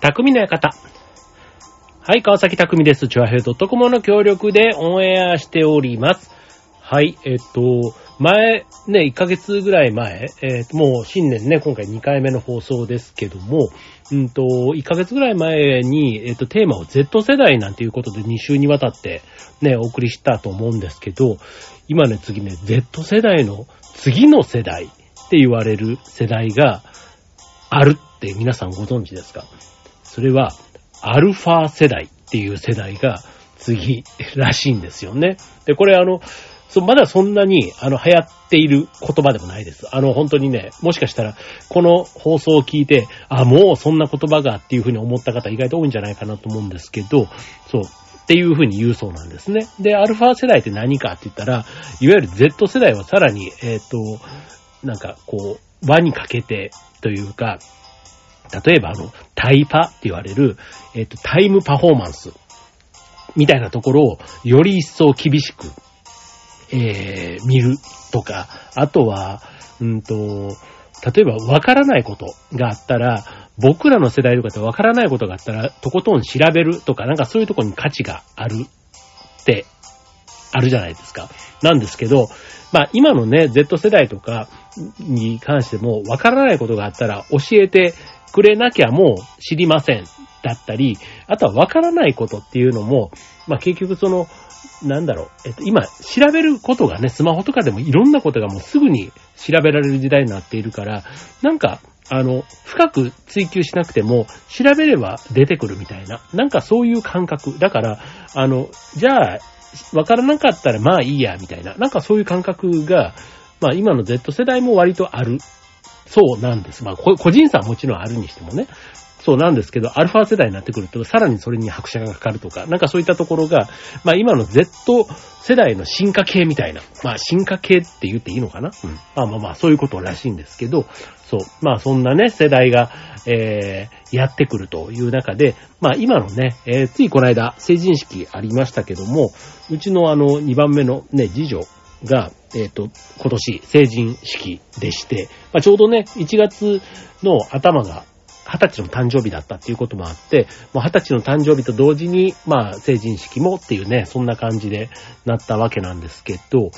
匠の館。はい、川崎匠です。チュアヘイドットコムの協力でオンエアしております。はい、えっと、前、ね、1ヶ月ぐらい前、えっと、もう新年ね、今回2回目の放送ですけども、うんと、1ヶ月ぐらい前に、えっと、テーマを Z 世代なんていうことで2週にわたってね、お送りしたと思うんですけど、今ね、次ね、Z 世代の次の世代って言われる世代があるって皆さんご存知ですか？それは、アルファ世代っていう世代が次らしいんですよね。で、これあの、そまだそんなに、あの、流行っている言葉でもないです。あの、本当にね、もしかしたら、この放送を聞いて、あ、もうそんな言葉がっていうふうに思った方意外と多いんじゃないかなと思うんですけど、そう、っていうふうに言うそうなんですね。で、アルファ世代って何かって言ったら、いわゆる Z 世代はさらに、えっ、と、なんかこう、輪にかけてというか、例えばあの、タイパって言われる、えっ、と、タイムパフォーマンスみたいなところをより一層厳しく、えー、見るとか、あとは、うんと、例えば分からないことがあったら、僕らの世代とかって分からないことがあったら、とことん調べるとか、なんかそういうとこに価値があるって、あるじゃないですか。なんですけど、まあ今のね、Z 世代とかに関しても、分からないことがあったら教えてくれなきゃもう知りません。だったり、あとは分からないことっていうのも、まあ結局その、なんだろう、えっと、今、調べることがね、スマホとかでもいろんなことがもうすぐに調べられる時代になっているから、なんか、あの、深く追求しなくても、調べれば出てくるみたいな、なんかそういう感覚。だから、あの、じゃあ、わからなかったらまあいいや、みたいな、なんかそういう感覚が、まあ今の Z 世代も割とある、そうなんです。まあ個人差はもちろんあるにしてもね。そうなんですけど、アルファ世代になってくると、さらにそれに拍車がかかるとか、なんかそういったところが、まあ今の Z 世代の進化系みたいな、まあ進化系って言っていいのかな？うん。まあまあまあ、そういうことらしいんですけど、そう。まあそんなね、世代が、えー、やってくるという中で、まあ今のね、えー、ついこの間、成人式ありましたけども、うちのあの、2番目のね、次女が、えっ、と、今年成人式でして、まあちょうどね、1月の頭が、20歳の誕生日だったっていうこともあって、もう20歳の誕生日と同時に、まあ、成人式もっていうね、そんな感じでなったわけなんですけど、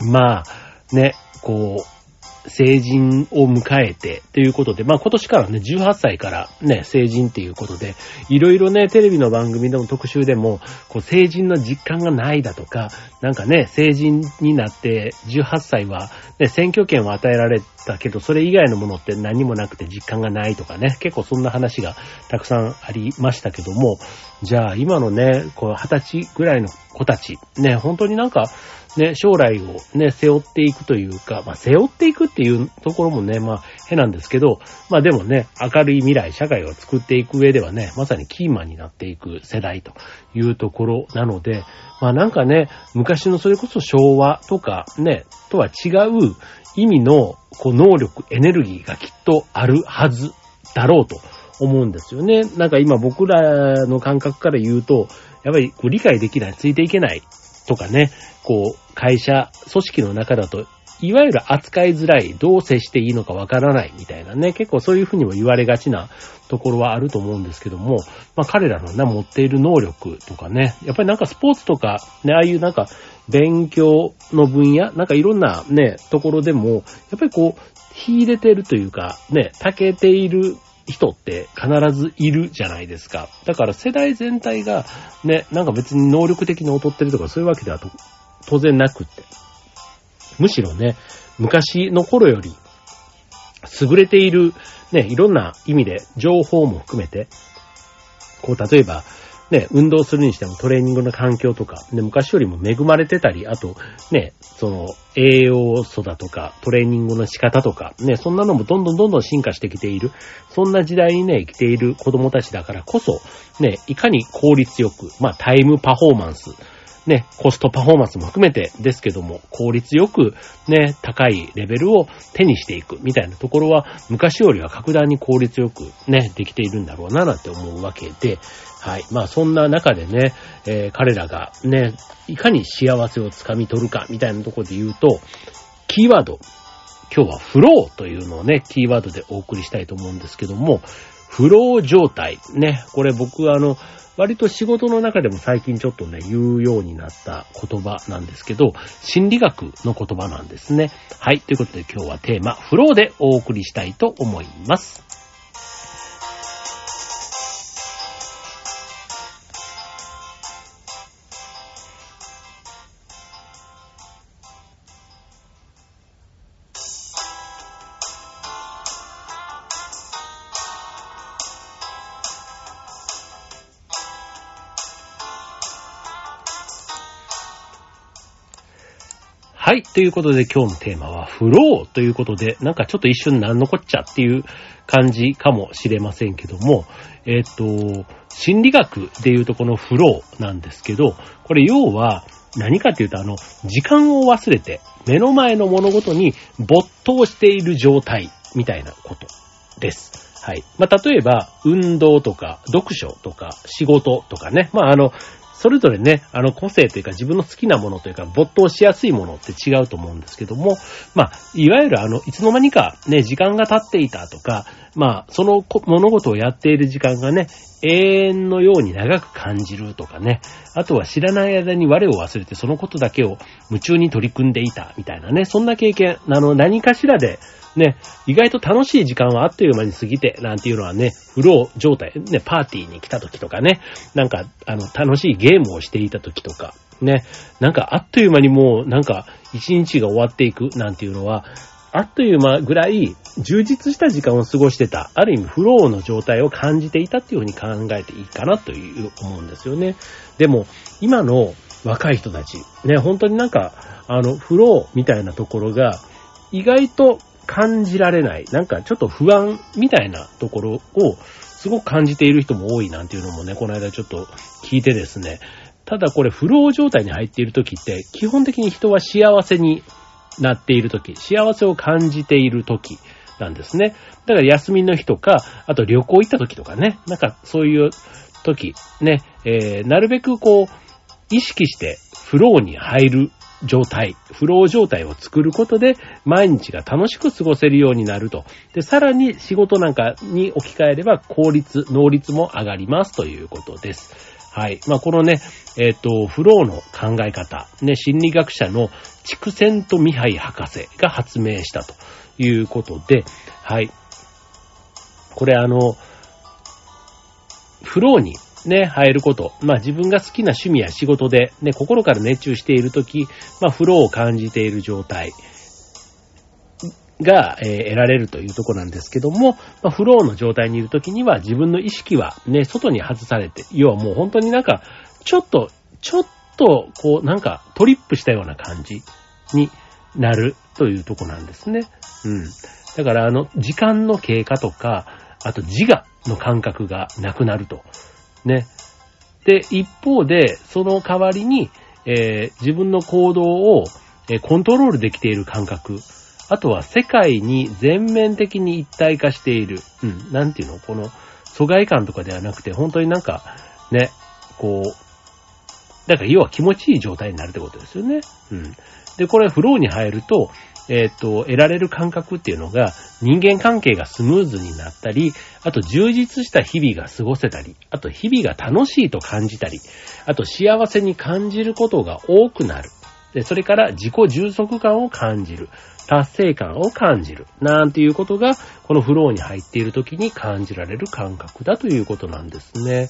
まあ、ね、こう、成人を迎えてということで、まあ今年からね、18歳からね、成人っていうことで、いろいろね、テレビの番組でも特集でも、こう、成人の実感がないだとか、なんかね、成人になって18歳は、ね、選挙権を与えられたけど、それ以外のものって何もなくて実感がないとかね、結構そんな話がたくさんありましたけども、じゃあ今のね、こう、20歳ぐらいの子たち、ね、本当になんか、ね、将来をね、背負っていくというか、まあ、背負っていくっていうところもね、まあ、変なんですけど、まあでもね、明るい未来、社会を作っていく上ではね、まさにキーマンになっていく世代というところなので、まあなんかね、昔のそれこそ昭和とかね、とは違う意味の、こう、能力、エネルギーがきっとあるはずだろうと思うんですよね。なんか今僕らの感覚から言うと、やっぱりこう理解できない、ついていけないとかね、こう、会社、組織の中だと、いわゆる扱いづらい、どう接していいのかわからないみたいなね、結構そういうふうにも言われがちなところはあると思うんですけども、まあ彼らのね、持っている能力とかね、やっぱりなんかスポーツとか、ね、ああいうなんか勉強の分野、なんかいろんなね、ところでも、やっぱりこう、秀でてるというか、ね、長けている人って必ずいるじゃないですか。だから世代全体がね、なんか別に能力的に劣ってるとかそういうわけでは当然なくって。むしろね、昔の頃より優れているね、いろんな意味で情報も含めて、こう例えばね、運動するにしてもトレーニングの環境とか、ね、昔よりも恵まれてたり、あとね、その栄養素だとか、トレーニングの仕方とか、ね、そんなのもどんどんどんどん進化してきている。そんな時代にね、生きている子供たちだからこそ、ね、いかに効率よく、まあタイムパフォーマンス、ね、コストパフォーマンスも含めてですけども、効率よくね、高いレベルを手にしていくみたいなところは、昔よりは格段に効率よくね、できているんだろうななんて思うわけで、はい。まあそんな中でね、えー彼らがね、いかに幸せをつかみ取るかみたいなところで言うと、キーワード。今日はフローというのをね、キーワードでお送りしたいと思うんですけども、フロー状態。ね、これ僕あの、割と仕事の中でも最近ちょっとね、言うようになった言葉なんですけど、心理学の言葉なんですね。はい。ということで今日はテーマ、フローでお送りしたいと思います。はい。ということで今日のテーマはフローということで、なんかちょっと一瞬何のこっちゃっていう感じかもしれませんけども、えっ、と、心理学でいうとこのフローなんですけど、これ要は何かっていうとあの、時間を忘れて目の前の物事に没頭している状態みたいなことです。はい。まあ、例えば、運動とか、読書とか、仕事とかね。まあ、あの、それぞれね、あの個性というか自分の好きなものというか没頭しやすいものって違うと思うんですけども、まあ、いわゆるあの、いつの間にかね、時間が経っていたとか、まあ、その物事をやっている時間がね、永遠のように長く感じるとかね、あとは知らない間に我を忘れてそのことだけを夢中に取り組んでいたみたいなね、そんな経験、あの、何かしらでね、意外と楽しい時間はあっという間に過ぎて、なんていうのはね、フロー状態、ね、パーティーに来た時とかね、なんか、あの、楽しいゲームをしていた時とか、ね、なんかあっという間にもう、なんか、一日が終わっていくなんていうのは、あっという間ぐらい充実した時間を過ごしてた、ある意味フローの状態を感じていたっていうふうに考えていいかなという思うんですよね。でも、今の若い人たち、ね、本当になんか、あの、フローみたいなところが、意外と感じられない、なんかちょっと不安みたいなところをすごく感じている人も多いなんていうのもね、この間ちょっと聞いてですね、ただこれフロー状態に入っている時って基本的に人は幸せになっている時、幸せを感じている時なんですね。だから休みの日とか、あと旅行行った時とかね、なんかそういう時、ね、えー、なるべくこう、意識してフローに入る状態、フロー状態を作ることで、毎日が楽しく過ごせるようになると。で、さらに仕事なんかに置き換えれば効率、能率も上がりますということです。はい。まあ、このね、えっ、ー、と、フローの考え方、ね、心理学者のチクセント・ミハイ博士が発明したということで、はい。これあの、フローにね、入ること。まあ自分が好きな趣味や仕事で、ね、心から熱中しているとき、まあフローを感じている状態が、えー、得られるというとこなんですけども、まあフローの状態にいるときには自分の意識はね、外に外されて、要はもう本当になんか、ちょっと、ちょっと、こう、なんかトリップしたような感じになるというとこなんですね。うん。だからあの、時間の経過とか、あと自我の感覚がなくなると。ね。で、一方で、その代わりに、えー、自分の行動を、えー、コントロールできている感覚。あとは世界に全面的に一体化している。うん、なんていうの？この疎外感とかではなくて、本当になんか、ね、こう、だから要は気持ちいい状態になるってことですよね。うん。で、これフローに入ると、えっ、ー、と、得られる感覚っていうのが、人間関係がスムーズになったり、あと充実した日々が過ごせたり、あと日々が楽しいと感じたり、あと幸せに感じることが多くなる。で、それから自己充足感を感じる。達成感を感じる。なんていうことが、このフローに入っている時に感じられる感覚だということなんですね。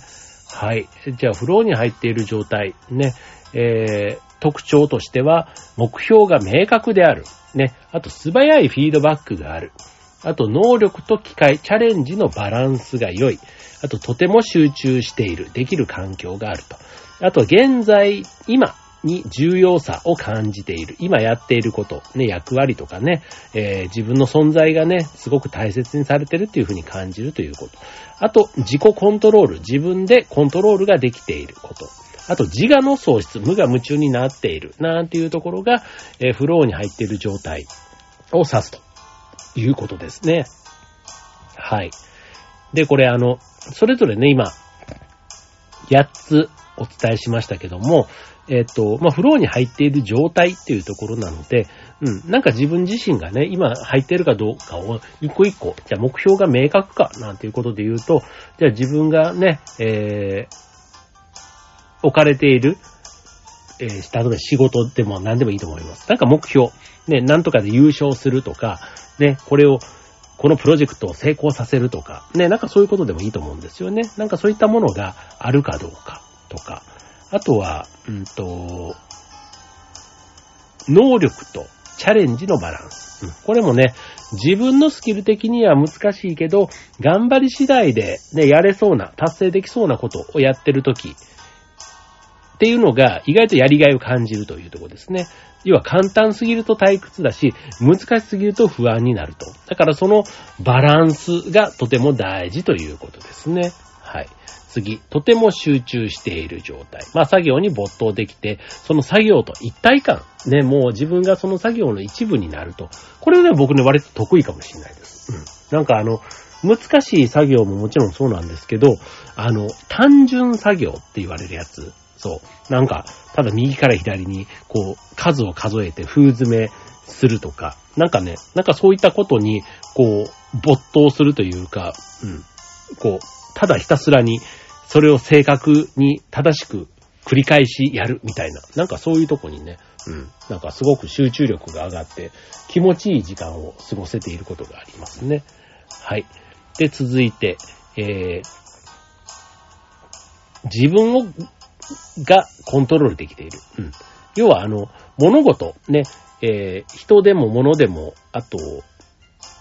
はい。じゃあ、フローに入っている状態、ね、えー、特徴としては、目標が明確である。ね。あと素早いフィードバックがある。あと能力と機会、チャレンジのバランスが良い。あととても集中している、できる環境があると。あと現在、今に重要さを感じている。今やっていること、ね、役割とかね、えー、自分の存在がね、すごく大切にされているっていうふうに感じるということ。あと、自己コントロール、自分でコントロールができていること。あと自我の喪失、無我夢中になっている、なんていうところが、えー、フローに入っている状態を指すということですね。はい。で、これあの、それぞれね、今、8つお伝えしましたけども、えっ、と、まあ、フローに入っている状態っていうところなので、うん、なんか自分自身がね、今入っているかどうかを一個一個、じゃあ目標が明確かなんていうことで言うと、じゃあ自分がね、えー、置かれている、えー、例えば仕事でも何でもいいと思います。なんか目標、ね、なんとかで優勝するとか、ね、これを、このプロジェクトを成功させるとか、ね、なんかそういうことでもいいと思うんですよね。なんかそういったものがあるかどうかとか、あとは、うんと、能力とチャレンジのバランス。うん、これもね、自分のスキル的には難しいけど、頑張り次第でね、やれそうな、達成できそうなことをやってるとき、っていうのが意外とやりがいを感じるというところですね。要は簡単すぎると退屈だし、難しすぎると不安になると。だからそのバランスがとても大事ということですね。はい。次、とても集中している状態。まあ作業に没頭できて、その作業と一体感。ね、もう自分がその作業の一部になると。これはね、僕ね、割と得意かもしれないです。うん。なんかあの、難しい作業ももちろんそうなんですけど、あの、単純作業って言われるやつ。そう。なんか、ただ右から左に、こう、数を数えて封詰めするとか、なんかね、なんかそういったことに、こう、没頭するというか、うん。こう、ただひたすらに、それを正確に正しく繰り返しやるみたいな、なんかそういうとこにね、うん。なんかすごく集中力が上がって、気持ちいい時間を過ごせていることがありますね。はい。で、続いて、えー、自分をがコントロールできている。うん。要は、あの、物事、ね、えー、人でも物でも、あと、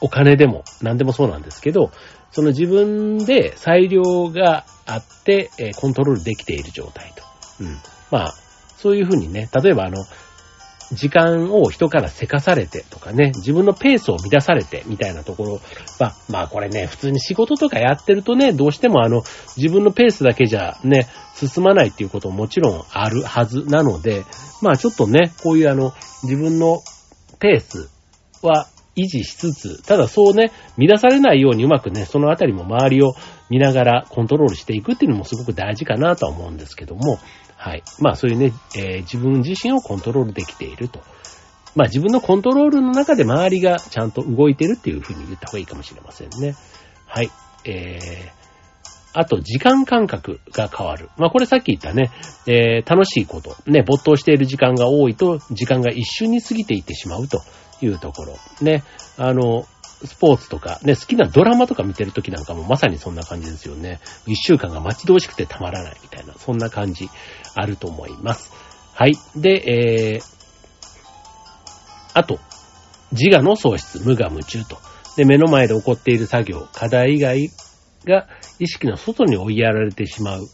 お金でも、何でもそうなんですけど、その自分で裁量があって、えー、コントロールできている状態と。うん。まあ、そういうふうにね、例えばあの、時間を人からせかされてとかね、自分のペースを乱されてみたいなところ。は、まあこれね、普通に仕事とかやってるとね、どうしてもあの、自分のペースだけじゃね、進まないっていうことももちろんあるはずなので、まあちょっとね、こういうあの、自分のペースは維持しつつ、ただそうね、乱されないようにうまくね、そのあたりも周りを見ながらコントロールしていくっていうのもすごく大事かなとは思うんですけども、はい。まあそういうね、えー、自分自身をコントロールできていると。まあ自分のコントロールの中で周りがちゃんと動いてるっていうふうに言った方がいいかもしれませんね。はい。えー、あと、時間感覚が変わる。まあ、これさっき言ったね、えー、楽しいこと、ね、没頭している時間が多いと、時間が一瞬に過ぎていってしまうというところ。ね、あの、スポーツとか、ね、好きなドラマとか見てるときなんかもまさにそんな感じですよね。一週間が待ち遠しくてたまらないみたいな、そんな感じあると思います。はい。で、えー、あと、自我の喪失、無我夢中と。で、目の前で起こっている作業、課題以外が意識の外に追いやられてしまう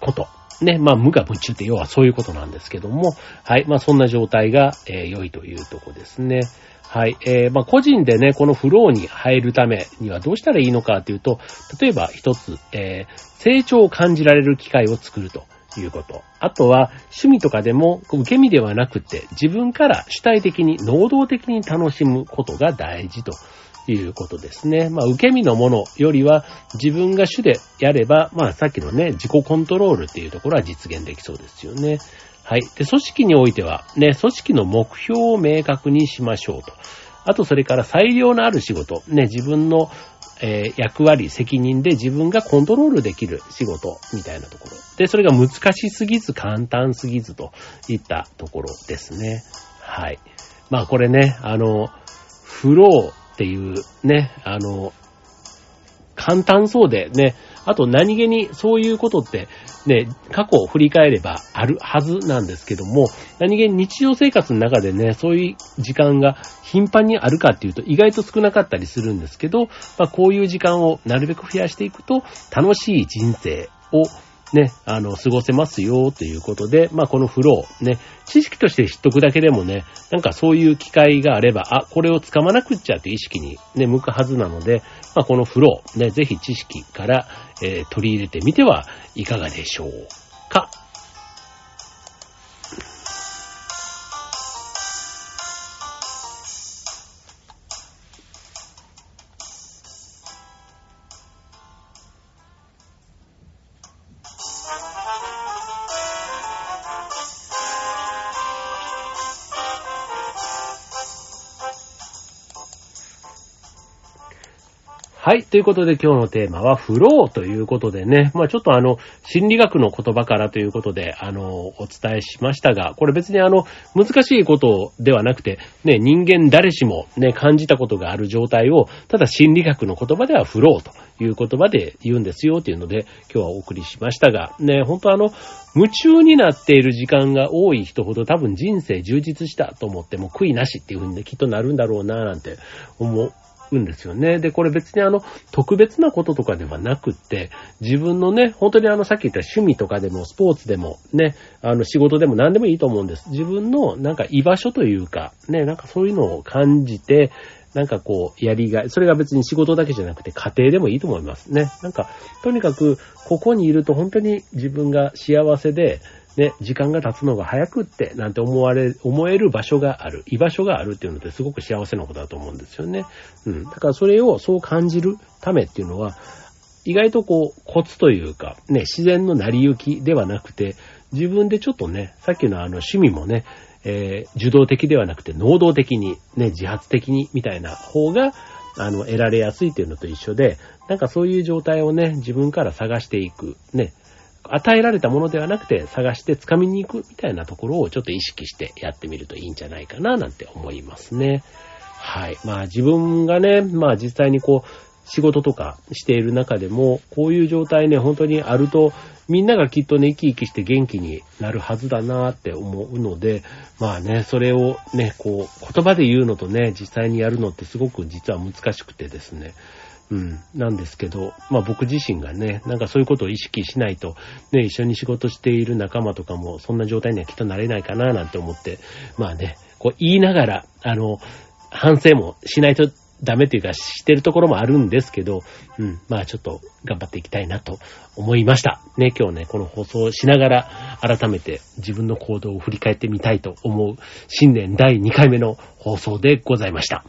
こと。ね、まあ、無我夢中って要はそういうことなんですけども、はい、まあ、そんな状態が、えー、良いというとこですね。はい。えー、まあ、個人でね、このフローに入るためにはどうしたらいいのかというと、例えば一つ、えー、成長を感じられる機会を作るということ。あとは、趣味とかでも、受け身ではなくて、自分から主体的に、能動的に楽しむことが大事ということですね。まあ、受け身のものよりは、自分が主でやれば、まあ、さっきのね、自己コントロールっていうところは実現できそうですよね。はい。で、組織においては、ね、組織の目標を明確にしましょうと。あと、それから裁量のある仕事、ね、自分の、えー、役割、責任で自分がコントロールできる仕事みたいなところ。で、それが難しすぎず、簡単すぎずといったところですね。はい。まあ、これね、あの、フローっていうね、あの、簡単そうでね、あと何気にそういうことってね、過去を振り返ればあるはずなんですけども、何気に日常生活の中でね、そういう時間が頻繁にあるかっていうと意外と少なかったりするんですけど、まあこういう時間をなるべく増やしていくと楽しい人生をね、あの、過ごせますよ、ということで、まあ、このフロー、ね、知識として知っとくだけでもね、なんかそういう機会があれば、あ、これを掴まなくっちゃという意識にね、向くはずなので、まあ、このフロー、ね、ぜひ知識から、えー、取り入れてみてはいかがでしょうか。はい。ということで今日のテーマはフローということでね。まあちょっとあの、心理学の言葉からということで、あの、お伝えしましたが、これ別にあの、難しいことではなくて、ね、人間誰しもね、感じたことがある状態を、ただ心理学の言葉ではフローという言葉で言うんですよっていうので、今日はお送りしましたが、ね、本当あの、夢中になっている時間が多い人ほど多分人生充実したと思っても悔いなしっていう風にね、きっとなるんだろうななんて思うんですよね。で、これ別にあの、特別なこととかではなくって、自分のね、本当にあの、さっき言った趣味とかでも、スポーツでも、ね、あの、仕事でも何でもいいと思うんです。自分のなんか居場所というか、ね、なんかそういうのを感じて、なんかこう、やりがい、それが別に仕事だけじゃなくて家庭でもいいと思いますね。なんか、とにかく、ここにいると本当に自分が幸せで、ね、時間が経つのが早くって、なんて思われ、思える場所がある、居場所があるっていうのってすごく幸せなことだと思うんですよね。うん。だからそれをそう感じるためっていうのは、意外とこう、コツというか、ね、自然の成り行きではなくて、自分でちょっとね、さっきのあの趣味もね、えー、受動的ではなくて能動的に、ね、自発的にみたいな方が、あの、得られやすいっていうのと一緒で、なんかそういう状態をね、自分から探していく、ね、与えられたものではなくて探して掴みに行くみたいなところをちょっと意識してやってみるといいんじゃないかななんて思いますね。はい。まあ自分がね、まあ実際にこう仕事とかしている中でも、こういう状態ね、本当にあると、みんながきっとね、生き生きして元気になるはずだなって思うので、まあね、それをね、こう、言葉で言うのとね、実際にやるのってすごく実は難しくてですね、うん、なんですけど、まあ僕自身がね、なんかそういうことを意識しないと、ね、一緒に仕事している仲間とかもそんな状態にはきっとなれないかななんて思って、まあね、こう言いながら、あの、反省もしないとダメというかしてるところもあるんですけど、うん、まあちょっと頑張っていきたいなと思いました。ね、今日ね、この放送をしながら改めて自分の行動を振り返ってみたいと思う新年第2回目の放送でございました。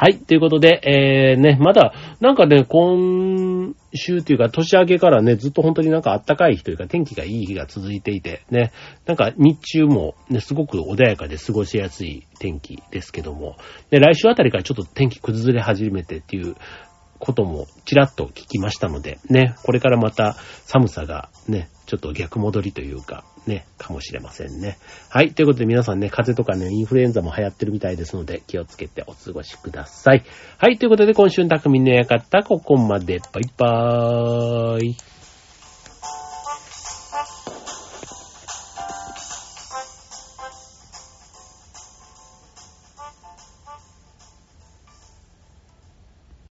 はい。ということで、えー、ね、まだ、なんかね、今週というか、年明けからね、ずっと本当になんか暖かい日というか、天気がいい日が続いていて、ね、なんか日中もね、すごく穏やかで過ごしやすい天気ですけども、ね、来週あたりからちょっと天気崩れ始めてっていうこともちらっと聞きましたので、ね、これからまた寒さがね、ちょっと逆戻りというか、ね、かもしれませんね。はい。ということで皆さんね、風邪とかね、インフルエンザも流行ってるみたいですので、気をつけてお過ごしください。はい。ということで今週の匠の館、ここまで。バイバーイ。